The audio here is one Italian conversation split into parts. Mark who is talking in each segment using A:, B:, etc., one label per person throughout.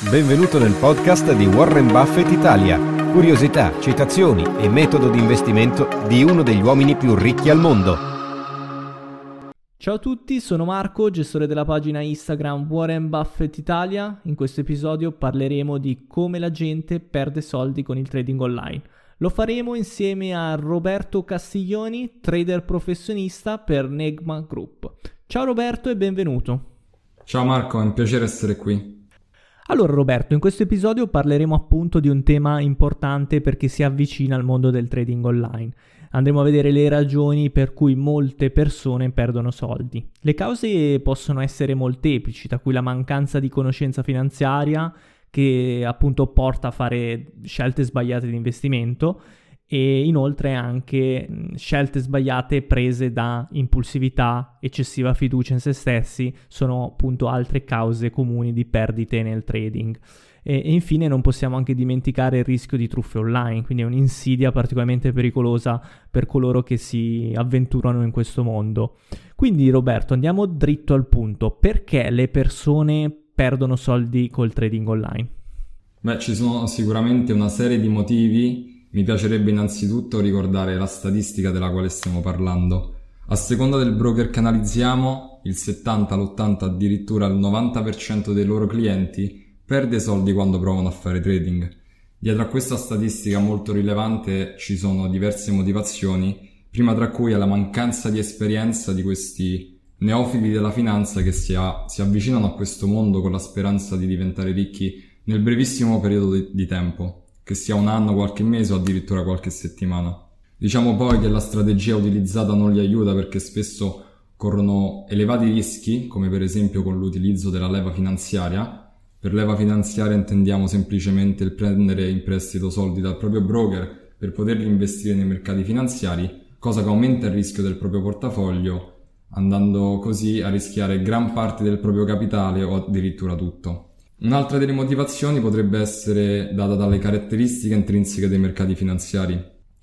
A: Benvenuto nel podcast di Warren Buffett Italia. Curiosità, citazioni e metodo di investimento di uno degli uomini più ricchi al mondo.
B: Ciao a tutti, sono Marco, gestore della pagina Instagram Warren Buffett Italia. In questo episodio parleremo di come la gente perde soldi con il trading online. Lo faremo insieme a Roberto Castiglioni, trader professionista per Negma Group. Ciao Roberto e benvenuto.
C: Ciao Marco, è un piacere essere qui.
B: Allora Roberto, in questo episodio parleremo appunto di un tema importante perché si avvicina al mondo del trading online. Andremo a vedere le ragioni per cui molte persone perdono soldi. Le cause possono essere molteplici, da cui la mancanza di conoscenza finanziaria che appunto porta a fare scelte sbagliate di investimento e inoltre anche scelte sbagliate prese da impulsività, eccessiva fiducia in se stessi sono appunto altre cause comuni di perdite nel trading. E, infine non possiamo anche dimenticare il rischio di truffe online, quindi è un'insidia particolarmente pericolosa per coloro che si avventurano in questo mondo. Quindi Roberto, andiamo dritto al punto, perché le persone perdono soldi col trading online?
C: Beh, ci sono sicuramente una serie di motivi mi piacerebbe innanzitutto ricordare la statistica della quale stiamo parlando. A seconda del broker che analizziamo, il 70, l'80, addirittura il 90% dei loro clienti perde soldi quando provano a fare trading. Dietro a questa statistica molto rilevante ci sono diverse motivazioni, prima tra cui è la mancanza di esperienza di questi neofiti della finanza che si, a, si avvicinano a questo mondo con la speranza di diventare ricchi nel brevissimo periodo di, di tempo che sia un anno, qualche mese o addirittura qualche settimana. Diciamo poi che la strategia utilizzata non li aiuta perché spesso corrono elevati rischi, come per esempio con l'utilizzo della leva finanziaria. Per leva finanziaria intendiamo semplicemente il prendere in prestito soldi dal proprio broker per poterli investire nei mercati finanziari, cosa che aumenta il rischio del proprio portafoglio, andando così a rischiare gran parte del proprio capitale o addirittura tutto. Un'altra delle motivazioni potrebbe essere data dalle caratteristiche intrinseche dei mercati finanziari.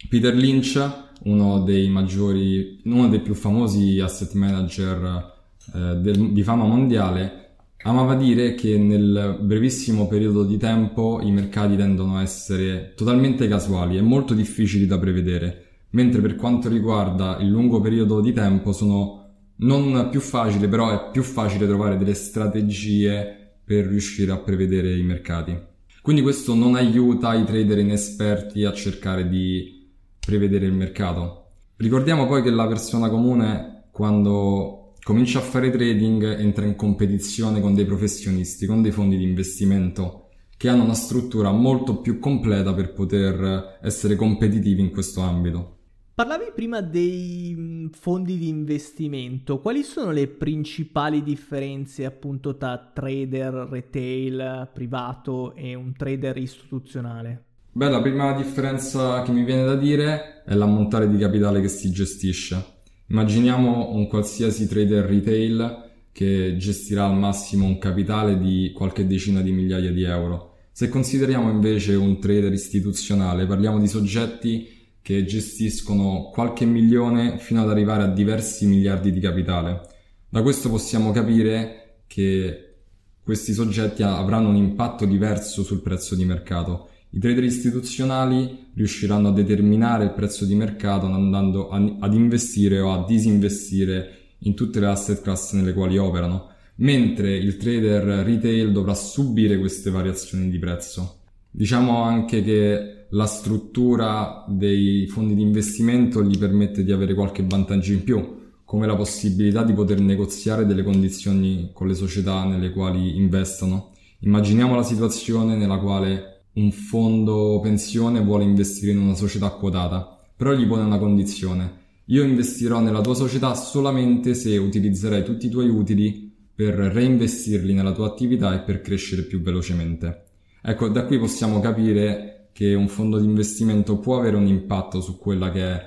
C: Peter Lynch, uno dei maggiori, uno dei più famosi asset manager eh, del, di fama mondiale, amava dire che nel brevissimo periodo di tempo i mercati tendono a essere totalmente casuali e molto difficili da prevedere, mentre per quanto riguarda il lungo periodo di tempo sono non più facili, però è più facile trovare delle strategie per riuscire a prevedere i mercati. Quindi questo non aiuta i trader inesperti a cercare di prevedere il mercato. Ricordiamo poi che la persona comune quando comincia a fare trading entra in competizione con dei professionisti, con dei fondi di investimento che hanno una struttura molto più completa per poter essere competitivi in questo ambito.
B: Parlavi prima dei fondi di investimento, quali sono le principali differenze appunto tra trader retail privato e un trader istituzionale?
C: Beh, la prima differenza che mi viene da dire è l'ammontare di capitale che si gestisce. Immaginiamo un qualsiasi trader retail che gestirà al massimo un capitale di qualche decina di migliaia di euro. Se consideriamo invece un trader istituzionale, parliamo di soggetti che gestiscono qualche milione fino ad arrivare a diversi miliardi di capitale. Da questo possiamo capire che questi soggetti avranno un impatto diverso sul prezzo di mercato. I trader istituzionali riusciranno a determinare il prezzo di mercato andando ad investire o a disinvestire in tutte le asset class nelle quali operano, mentre il trader retail dovrà subire queste variazioni di prezzo. Diciamo anche che la struttura dei fondi di investimento gli permette di avere qualche vantaggio in più, come la possibilità di poter negoziare delle condizioni con le società nelle quali investono. Immaginiamo la situazione nella quale un fondo pensione vuole investire in una società quotata, però gli pone una condizione. Io investirò nella tua società solamente se utilizzerai tutti i tuoi utili per reinvestirli nella tua attività e per crescere più velocemente. Ecco, da qui possiamo capire che un fondo di investimento può avere un impatto su quella che è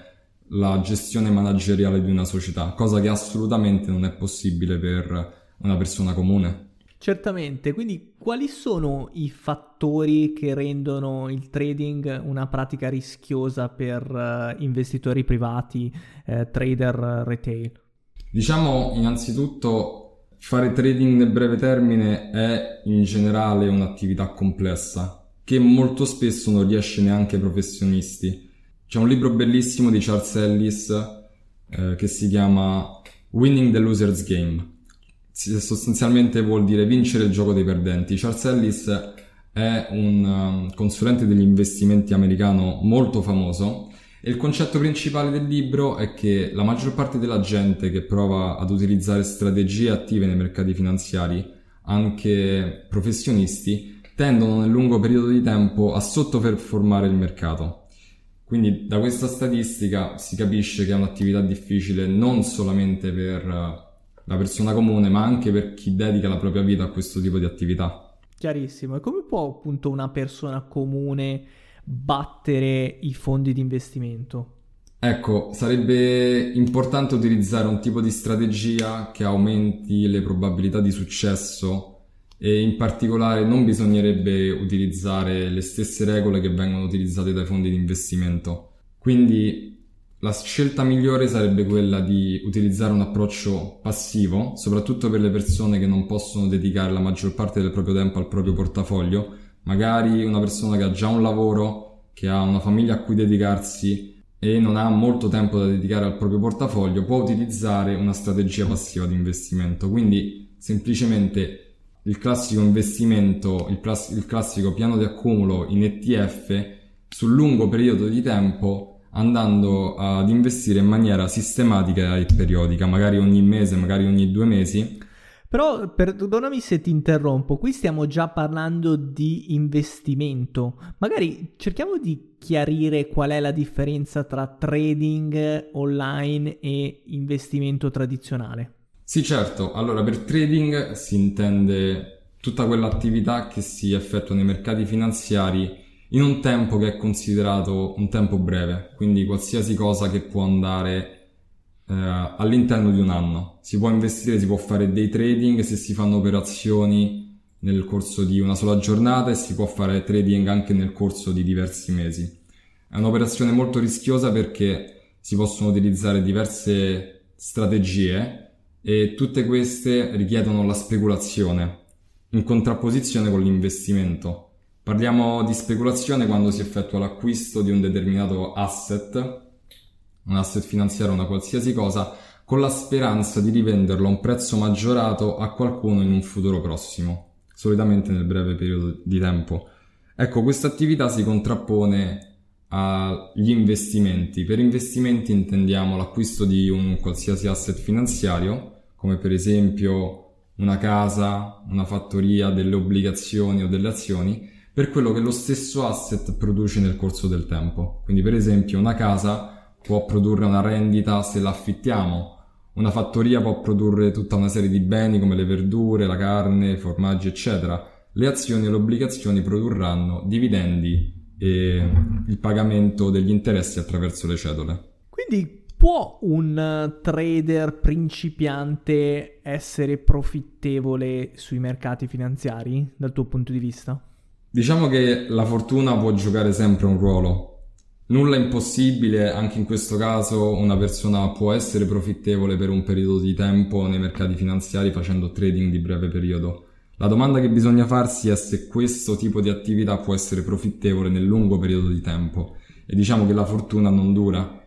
C: la gestione manageriale di una società, cosa che assolutamente non è possibile per una persona comune.
B: Certamente, quindi quali sono i fattori che rendono il trading una pratica rischiosa per uh, investitori privati, uh, trader retail?
C: Diciamo innanzitutto fare trading nel breve termine è in generale un'attività complessa che molto spesso non riesce neanche ai professionisti. C'è un libro bellissimo di Charles Ellis eh, che si chiama Winning the Loser's Game sostanzialmente vuol dire vincere il gioco dei perdenti. Charles Ellis è un um, consulente degli investimenti americano molto famoso e il concetto principale del libro è che la maggior parte della gente che prova ad utilizzare strategie attive nei mercati finanziari, anche professionisti, tendono nel lungo periodo di tempo a sottoperformare il mercato. Quindi da questa statistica si capisce che è un'attività difficile non solamente per uh, la persona comune, ma anche per chi dedica la propria vita a questo tipo di attività.
B: Chiarissimo. E come può appunto una persona comune battere i fondi di investimento?
C: Ecco, sarebbe importante utilizzare un tipo di strategia che aumenti le probabilità di successo e in particolare non bisognerebbe utilizzare le stesse regole che vengono utilizzate dai fondi di investimento. Quindi la scelta migliore sarebbe quella di utilizzare un approccio passivo, soprattutto per le persone che non possono dedicare la maggior parte del proprio tempo al proprio portafoglio, magari una persona che ha già un lavoro, che ha una famiglia a cui dedicarsi e non ha molto tempo da dedicare al proprio portafoglio, può utilizzare una strategia passiva di investimento. Quindi semplicemente il classico investimento, il, class- il classico piano di accumulo in ETF sul lungo periodo di tempo andando ad investire in maniera sistematica e periodica, magari ogni mese, magari ogni due mesi.
B: Però perdonami se ti interrompo, qui stiamo già parlando di investimento. Magari cerchiamo di chiarire qual è la differenza tra trading online e investimento tradizionale.
C: Sì, certo. Allora, per trading si intende tutta quell'attività che si effettua nei mercati finanziari in un tempo che è considerato un tempo breve, quindi qualsiasi cosa che può andare eh, all'interno di un anno. Si può investire, si può fare dei trading se si fanno operazioni nel corso di una sola giornata e si può fare trading anche nel corso di diversi mesi. È un'operazione molto rischiosa perché si possono utilizzare diverse strategie e tutte queste richiedono la speculazione in contrapposizione con l'investimento. Parliamo di speculazione quando si effettua l'acquisto di un determinato asset, un asset finanziario, una qualsiasi cosa, con la speranza di rivenderlo a un prezzo maggiorato a qualcuno in un futuro prossimo, solitamente nel breve periodo di tempo. Ecco, questa attività si contrappone agli investimenti. Per investimenti intendiamo l'acquisto di un qualsiasi asset finanziario, come per esempio una casa, una fattoria, delle obbligazioni o delle azioni, per quello che lo stesso asset produce nel corso del tempo. Quindi per esempio una casa può produrre una rendita se la affittiamo, una fattoria può produrre tutta una serie di beni come le verdure, la carne, i formaggi, eccetera. Le azioni e le obbligazioni produrranno dividendi e il pagamento degli interessi attraverso le cedole.
B: Quindi può un trader principiante essere profittevole sui mercati finanziari dal tuo punto di vista?
C: Diciamo che la fortuna può giocare sempre un ruolo. Nulla è impossibile, anche in questo caso una persona può essere profittevole per un periodo di tempo nei mercati finanziari facendo trading di breve periodo. La domanda che bisogna farsi è se questo tipo di attività può essere profittevole nel lungo periodo di tempo e diciamo che la fortuna non dura.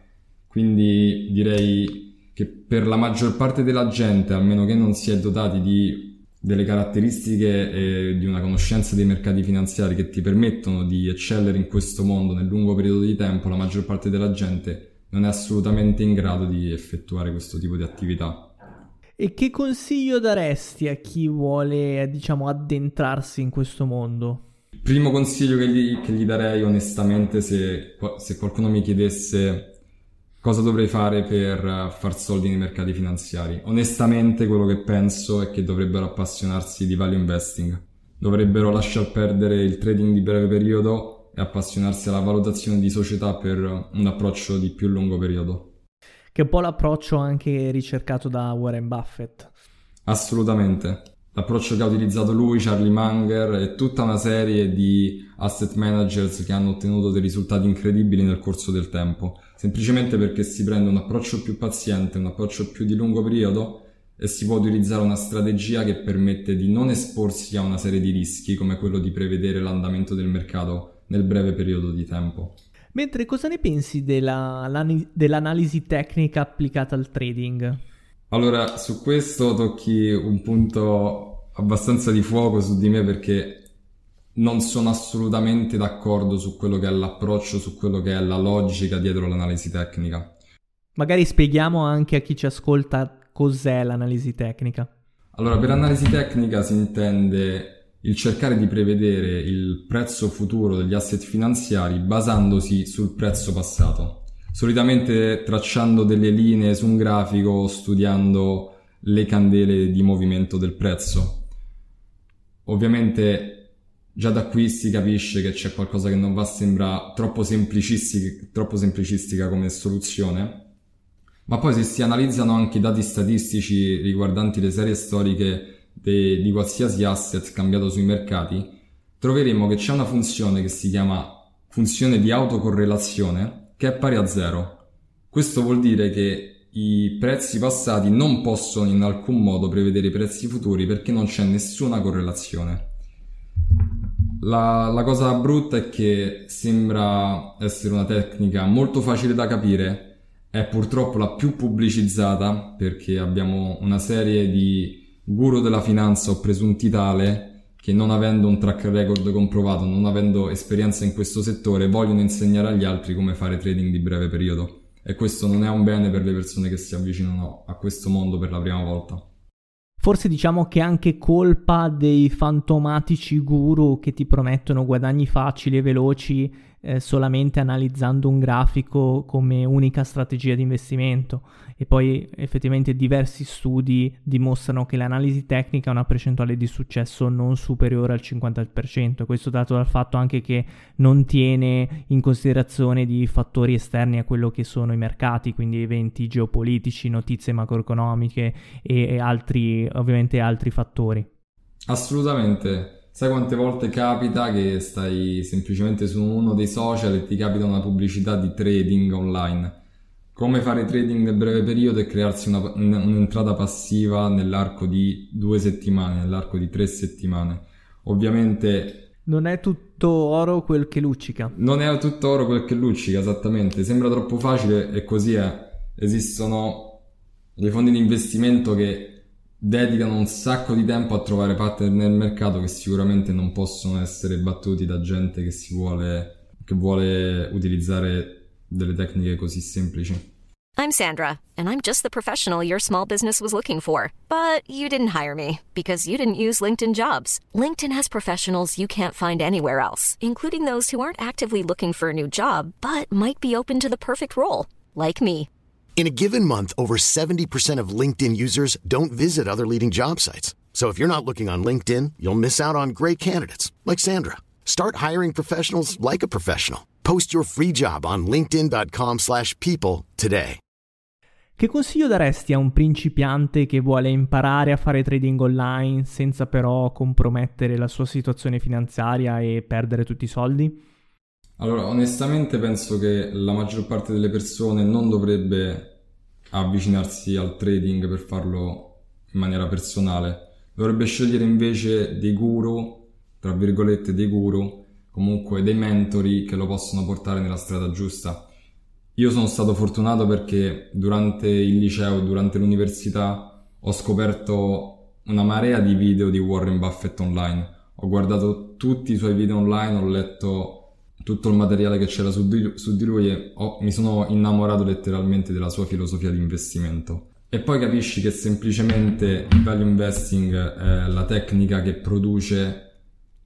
C: Quindi direi che per la maggior parte della gente, a meno che non si è dotati di delle caratteristiche e di una conoscenza dei mercati finanziari che ti permettono di eccellere in questo mondo nel lungo periodo di tempo, la maggior parte della gente non è assolutamente in grado di effettuare questo tipo di attività.
B: E che consiglio daresti a chi vuole, diciamo, addentrarsi in questo mondo?
C: Il primo consiglio che gli, che gli darei onestamente se, se qualcuno mi chiedesse cosa dovrei fare per far soldi nei mercati finanziari. Onestamente quello che penso è che dovrebbero appassionarsi di value investing, dovrebbero lasciar perdere il trading di breve periodo e appassionarsi alla valutazione di società per un approccio di più lungo periodo.
B: Che è un po' l'approccio anche ricercato da Warren Buffett.
C: Assolutamente. L'approccio che ha utilizzato lui, Charlie Munger e tutta una serie di asset managers che hanno ottenuto dei risultati incredibili nel corso del tempo, semplicemente perché si prende un approccio più paziente, un approccio più di lungo periodo e si può utilizzare una strategia che permette di non esporsi a una serie di rischi come quello di prevedere l'andamento del mercato nel breve periodo di tempo.
B: Mentre cosa ne pensi della, dell'analisi tecnica applicata al trading?
C: Allora, su questo tocchi un punto abbastanza di fuoco su di me perché non sono assolutamente d'accordo su quello che è l'approccio, su quello che è la logica dietro l'analisi tecnica.
B: Magari spieghiamo anche a chi ci ascolta cos'è l'analisi tecnica.
C: Allora, per analisi tecnica si intende il cercare di prevedere il prezzo futuro degli asset finanziari basandosi sul prezzo passato solitamente tracciando delle linee su un grafico, studiando le candele di movimento del prezzo. Ovviamente già da qui si capisce che c'è qualcosa che non va sembra troppo semplicistica, troppo semplicistica come soluzione, ma poi se si analizzano anche i dati statistici riguardanti le serie storiche de, di qualsiasi asset cambiato sui mercati, troveremo che c'è una funzione che si chiama funzione di autocorrelazione che è pari a zero. Questo vuol dire che i prezzi passati non possono in alcun modo prevedere i prezzi futuri perché non c'è nessuna correlazione. La, la, cosa brutta è che sembra essere una tecnica molto facile da capire, è purtroppo la più pubblicizzata perché abbiamo una serie di guru della finanza o presunti tale che non avendo un track record comprovato, non avendo esperienza in questo settore, vogliono insegnare agli altri come fare trading di breve periodo. E questo non è un bene per le persone che si avvicinano a questo mondo per la prima volta.
B: Forse diciamo che è anche colpa dei fantomatici guru che ti promettono guadagni facili e veloci eh, solamente analizzando un grafico come unica strategia di investimento e poi effettivamente diversi studi dimostrano che l'analisi tecnica ha una percentuale di successo non superiore al 50%, questo dato dal fatto anche che non tiene in considerazione di fattori esterni a quello che sono i mercati, quindi eventi geopolitici, notizie macroeconomiche e, e altri, ovviamente altri fattori.
C: Assolutamente. Sai quante volte capita che stai semplicemente su uno dei social e ti capita una pubblicità di trading online? Come fare trading nel breve periodo e crearsi una, un'entrata passiva nell'arco di due settimane, nell'arco di tre settimane. Ovviamente
B: non è tutto oro quel che luccica.
C: Non è tutto oro quel che luccica, esattamente. Sembra troppo facile e così è. Esistono dei fondi di investimento che dedicano un sacco di tempo a trovare partner nel mercato che sicuramente non possono essere battuti da gente che si vuole che vuole utilizzare delle tecniche così semplici.
D: I'm Sandra and I'm just the professional your small business was looking for, but you didn't hire me because you didn't use LinkedIn Jobs. LinkedIn has professionals you can't find anywhere else, including those who aren't actively looking for a new job but might be open to the perfect role, like me.
E: In a given month, over 70% of LinkedIn users don't visit other leading job sites. So if you're not looking on LinkedIn, you'll miss out on great candidates like Sandra. Start hiring professionals like a professional. Post your free job on linkedin.com/people today.
B: Che consiglio daresti a un principiante che vuole imparare a fare trading online senza però compromettere la sua situazione finanziaria e perdere tutti i soldi?
C: Allora, onestamente penso che la maggior parte delle persone non dovrebbe avvicinarsi al trading per farlo in maniera personale. Dovrebbe scegliere invece dei guru, tra virgolette dei guru, comunque dei mentori che lo possono portare nella strada giusta. Io sono stato fortunato perché durante il liceo, durante l'università, ho scoperto una marea di video di Warren Buffett online. Ho guardato tutti i suoi video online, ho letto tutto il materiale che c'era su di, su di lui e ho, mi sono innamorato letteralmente della sua filosofia di investimento. E poi capisci che semplicemente il value investing è la tecnica che produce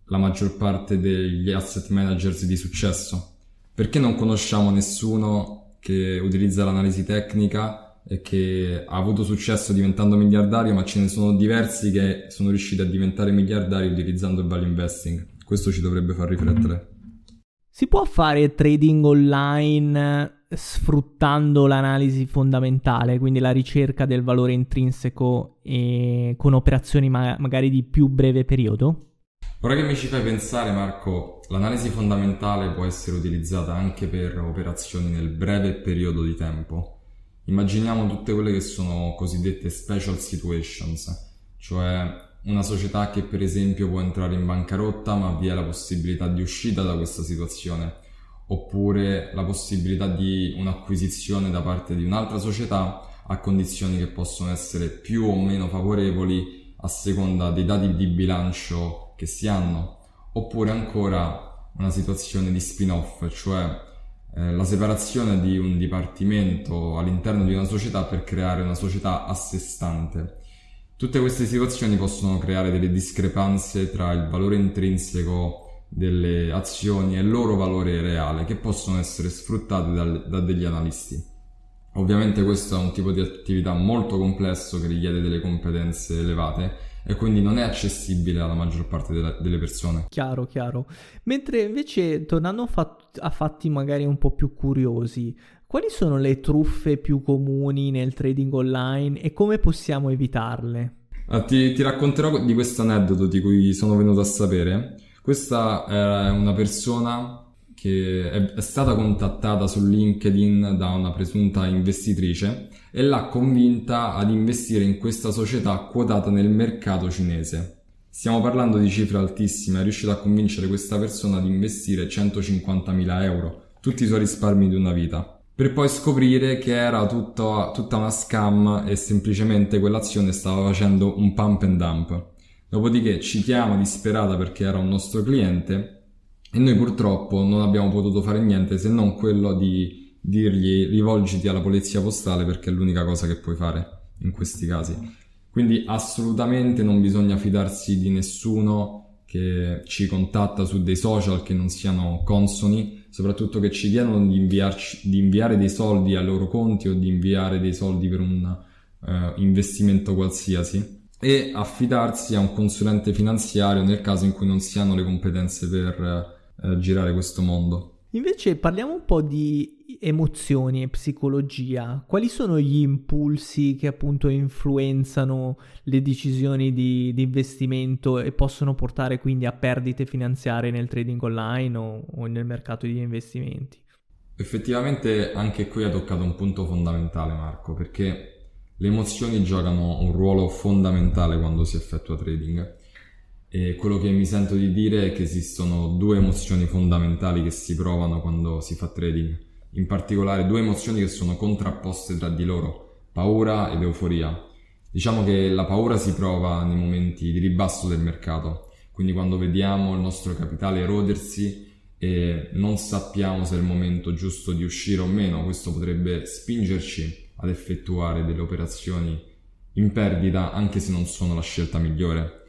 C: la maggior parte degli asset managers di successo. Perché non conosciamo nessuno che utilizza l'analisi tecnica e che ha avuto successo diventando miliardario, ma ce ne sono diversi che sono riusciti a diventare miliardari utilizzando il value investing. Questo ci dovrebbe far riflettere.
B: Si può fare trading online sfruttando l'analisi fondamentale, quindi la ricerca del valore intrinseco e con operazioni ma- magari di più breve periodo?
C: Ora che mi ci fai pensare Marco, l'analisi fondamentale può essere utilizzata anche per operazioni nel breve periodo di tempo. Immaginiamo tutte quelle che sono cosiddette special situations, cioè una società che per esempio può entrare in bancarotta ma vi è la possibilità di uscita da questa situazione. Oppure la possibilità di un'acquisizione da parte di un'altra società a condizioni che possono essere più o meno favorevoli a seconda dei dati di bilancio che si hanno. Oppure ancora una situazione di spin-off cioè eh, la separazione di un dipartimento all'interno di una società per creare una società a sé stante Tutte queste situazioni possono creare delle discrepanze tra il valore intrinseco delle azioni e il loro valore reale che possono essere sfruttate dal, da degli analisti. Ovviamente questo è un tipo di attività molto complesso che richiede delle competenze elevate e quindi non è accessibile alla maggior parte delle, delle persone.
B: Chiaro, chiaro. Mentre invece, tornando a, a fatti magari un po' più curiosi, quali sono le truffe più comuni nel trading online e come possiamo evitarle?
C: Ah, ti, ti, racconterò di questo aneddoto di cui sono venuto a sapere. Questa è una persona che è, è stata contattata su LinkedIn da una presunta investitrice e l'ha convinta ad investire in questa società quotata nel mercato cinese. Stiamo parlando di cifre altissime, è riuscita a convincere questa persona ad investire 150.000 euro, tutti i suoi risparmi di una vita per poi scoprire che era tutto, tutta una scam e semplicemente quell'azione stava facendo un pump and dump. Dopodiché ci chiama disperata perché era un nostro cliente e noi purtroppo non abbiamo potuto fare niente se non quello di dirgli rivolgiti alla polizia postale perché è l'unica cosa che puoi fare in questi casi. Quindi assolutamente non bisogna fidarsi di nessuno che ci contatta su dei social che non siano consoni soprattutto che ci chiedono di, di, inviare dei soldi ai loro conti o di inviare dei soldi per un uh, investimento qualsiasi e affidarsi a un consulente finanziario nel caso in cui non si hanno le competenze per uh, girare questo mondo.
B: Invece parliamo un po' di emozioni e psicologia. Quali sono gli impulsi che appunto influenzano le decisioni di, di investimento e possono portare quindi a perdite finanziarie nel trading online o, o nel mercato di investimenti?
C: Effettivamente anche qui hai toccato un punto fondamentale Marco, perché le emozioni giocano un ruolo fondamentale quando si effettua trading e quello che mi sento di dire è che esistono due emozioni fondamentali che si provano quando si fa trading, in particolare due emozioni che sono contrapposte tra di loro, paura ed euforia. Diciamo che la paura si prova nei momenti di ribasso del mercato, quindi quando vediamo il nostro capitale erodersi e non sappiamo se è il momento giusto di uscire o meno, questo potrebbe spingerci ad effettuare delle operazioni in perdita anche se non sono la scelta migliore.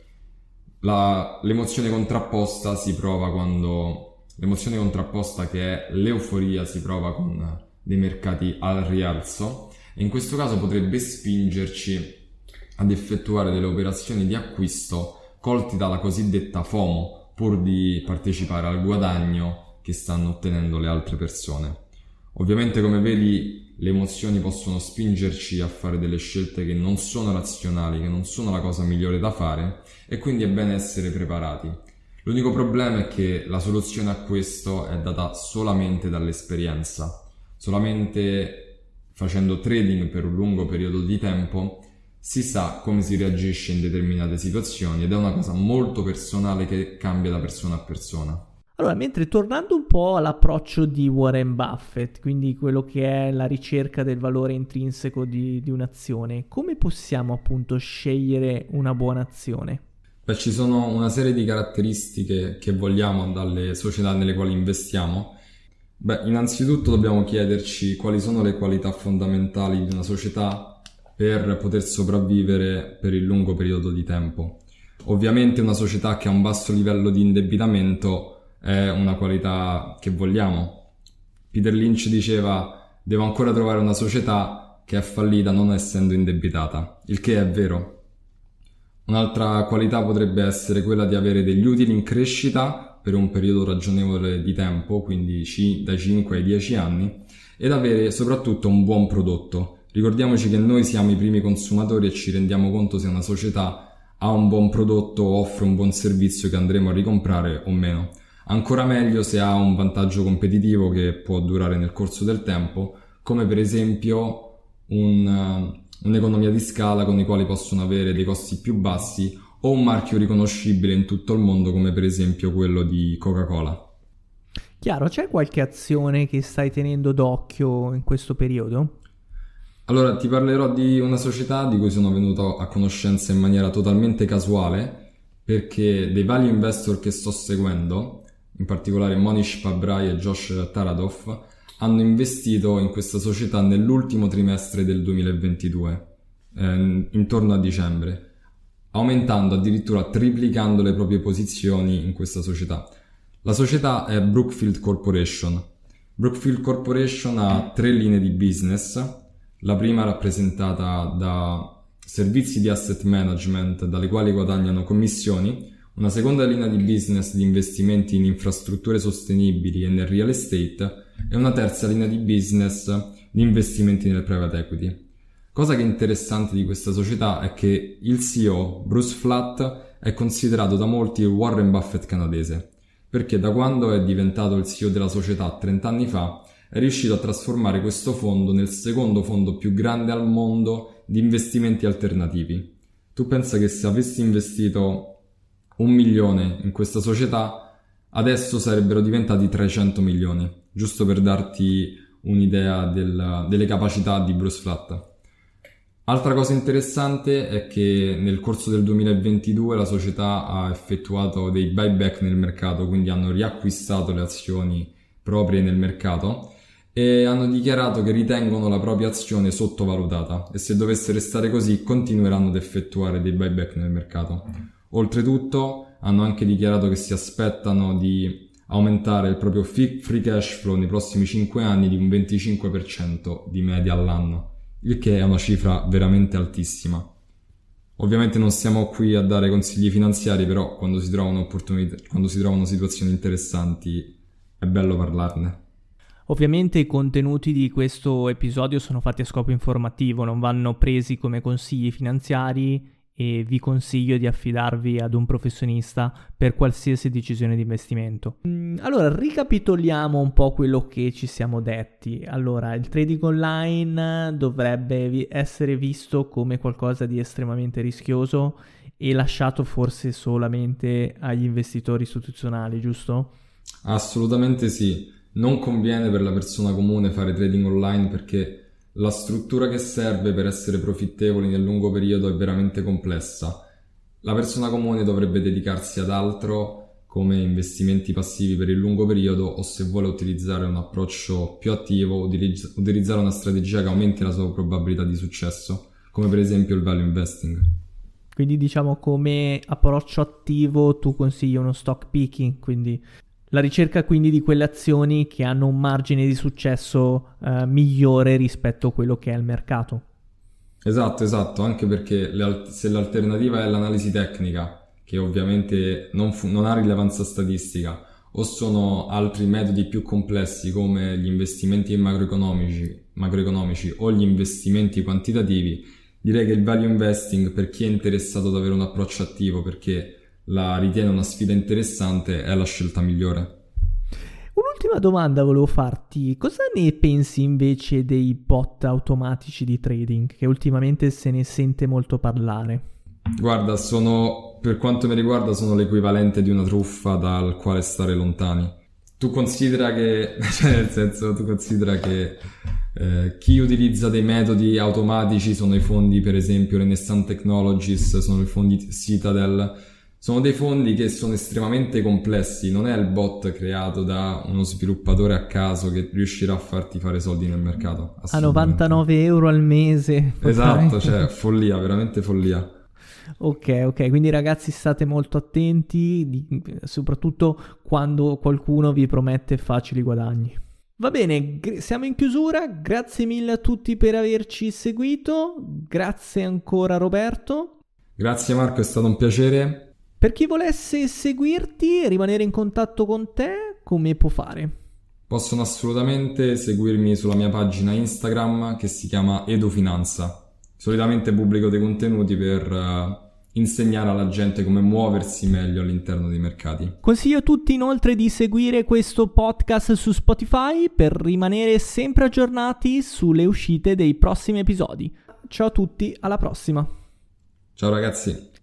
C: La, l'emozione contrapposta si prova quando l'emozione contrapposta che è l'euforia si prova con dei mercati al rialzo e in questo caso potrebbe spingerci ad effettuare delle operazioni di acquisto colti dalla cosiddetta FOMO pur di partecipare al guadagno che stanno ottenendo le altre persone. Ovviamente come vedi le emozioni possono spingerci a fare delle scelte che non sono razionali, che non sono la cosa migliore da fare e quindi è bene essere preparati. L'unico problema è che la soluzione a questo è data solamente dall'esperienza. Solamente facendo trading per un lungo periodo di tempo si sa come si reagisce in determinate situazioni ed è una cosa molto personale che cambia da persona a persona.
B: Allora, mentre tornando un po' all'approccio di Warren Buffett, quindi quello che è la ricerca del valore intrinseco di, di un'azione, come possiamo appunto scegliere una buona azione?
C: Beh, ci sono una serie di caratteristiche che vogliamo dalle società nelle quali investiamo. Beh, innanzitutto dobbiamo chiederci quali sono le qualità fondamentali di una società per poter sopravvivere per il lungo periodo di tempo. Ovviamente una società che ha un basso livello di indebitamento è una qualità che vogliamo. Peter Lynch diceva devo ancora trovare una società che è fallita non essendo indebitata, il che è vero. Un'altra qualità potrebbe essere quella di avere degli utili in crescita per un periodo ragionevole di tempo, quindi dai 5 ai 10 anni, ed avere soprattutto un buon prodotto. Ricordiamoci che noi siamo i primi consumatori e ci rendiamo conto se una società ha un buon prodotto o offre un buon servizio che andremo a ricomprare o meno. Ancora meglio se ha un vantaggio competitivo che può durare nel corso del tempo, come per esempio un, un'economia di scala con i quali possono avere dei costi più bassi o un marchio riconoscibile in tutto il mondo come per esempio quello di Coca-Cola.
B: Chiaro, c'è qualche azione che stai tenendo d'occhio in questo periodo?
C: Allora, ti parlerò di una società di cui sono venuto a conoscenza in maniera totalmente casuale perché dei value investor che sto seguendo, in particolare Monish Pabrai e Josh Taradov, hanno investito in questa società nell'ultimo trimestre del 2022, eh, intorno a dicembre, aumentando addirittura triplicando le proprie posizioni in questa società. La società è Brookfield Corporation. Brookfield Corporation ha tre linee di business, la prima rappresentata da servizi di asset management dalle quali guadagnano commissioni, una seconda linea di business di investimenti in infrastrutture sostenibili e nel real estate e una terza linea di business di investimenti nel private equity. Cosa che è interessante di questa società è che il CEO, Bruce Flatt, è considerato da molti il Warren Buffett canadese, perché da quando è diventato il CEO della società 30 anni fa è riuscito a trasformare questo fondo nel secondo fondo più grande al mondo di investimenti alternativi. Tu pensa che se avessi investito un milione in questa società, adesso sarebbero diventati 300 milioni, giusto per darti un'idea del, delle capacità di Bruce Flatt. Altra cosa interessante è che nel corso del 2022 la società ha effettuato dei buyback nel mercato, quindi hanno riacquistato le azioni proprie nel mercato e hanno dichiarato che ritengono la propria azione sottovalutata e se dovesse restare così continueranno ad effettuare dei buyback nel mercato. Oltretutto hanno anche dichiarato che si aspettano di aumentare il proprio free cash flow nei prossimi 5 anni di un 25% di media all'anno, il che è una cifra veramente altissima. Ovviamente non siamo qui a dare consigli finanziari, però quando si trovano quando si trovano situazioni interessanti è bello parlarne.
B: Ovviamente i contenuti di questo episodio sono fatti a scopo informativo, non vanno presi come consigli finanziari e vi consiglio di affidarvi ad un professionista per qualsiasi decisione di investimento. Mm, allora, ricapitoliamo un po' quello che ci siamo detti. Allora, il trading online dovrebbe essere visto come qualcosa di estremamente rischioso e lasciato forse solamente agli investitori istituzionali, giusto?
C: Assolutamente sì. Non conviene per la persona comune fare trading online perché la struttura che serve per essere profittevoli nel lungo periodo è veramente complessa. La persona comune dovrebbe dedicarsi ad altro come investimenti passivi per il lungo periodo o se vuole utilizzare un approccio più attivo, utilizzare una strategia che aumenti la sua probabilità di successo, come per esempio il value investing.
B: Quindi diciamo come approccio attivo tu consigli uno stock picking, quindi la ricerca quindi di quelle azioni che hanno un margine di successo eh, migliore rispetto a quello che è il mercato.
C: Esatto, esatto, anche perché le, se l'alternativa è l'analisi tecnica, che ovviamente non, fu, non ha rilevanza statistica, o sono altri metodi più complessi come gli investimenti macroeconomici, macroeconomici o gli investimenti quantitativi, direi che il value investing per chi è interessato ad avere un approccio attivo perché la ritiene una sfida interessante, è la scelta migliore.
B: Un'ultima domanda volevo farti, cosa ne pensi invece dei bot automatici di trading, che ultimamente se ne sente molto parlare?
C: Guarda, sono, per quanto mi riguarda, sono l'equivalente di una truffa dal quale stare lontani. Tu considera che, cioè nel senso, tu considera che eh, chi utilizza dei metodi automatici sono i fondi, per esempio, Renaissance Technologies, sono i fondi Citadel, sono dei fondi che sono estremamente complessi, non è il bot creato da uno sviluppatore a caso che riuscirà a farti fare soldi nel mercato.
B: A 99 euro al mese.
C: Esatto, cioè follia, veramente follia.
B: Ok, ok, quindi ragazzi state molto attenti, di, soprattutto quando qualcuno vi promette facili guadagni. Va bene, g- siamo in chiusura, grazie mille a tutti per averci seguito, grazie ancora Roberto.
C: Grazie Marco, è stato un piacere.
B: Per chi volesse seguirti e rimanere in contatto con te, come può fare?
C: Possono assolutamente seguirmi sulla mia pagina Instagram che si chiama Edufinanza. Solitamente pubblico dei contenuti per uh, insegnare alla gente come muoversi meglio all'interno dei mercati.
B: Consiglio a tutti inoltre di seguire questo podcast su Spotify per rimanere sempre aggiornati sulle uscite dei prossimi episodi. Ciao a tutti, alla prossima.
C: Ciao ragazzi.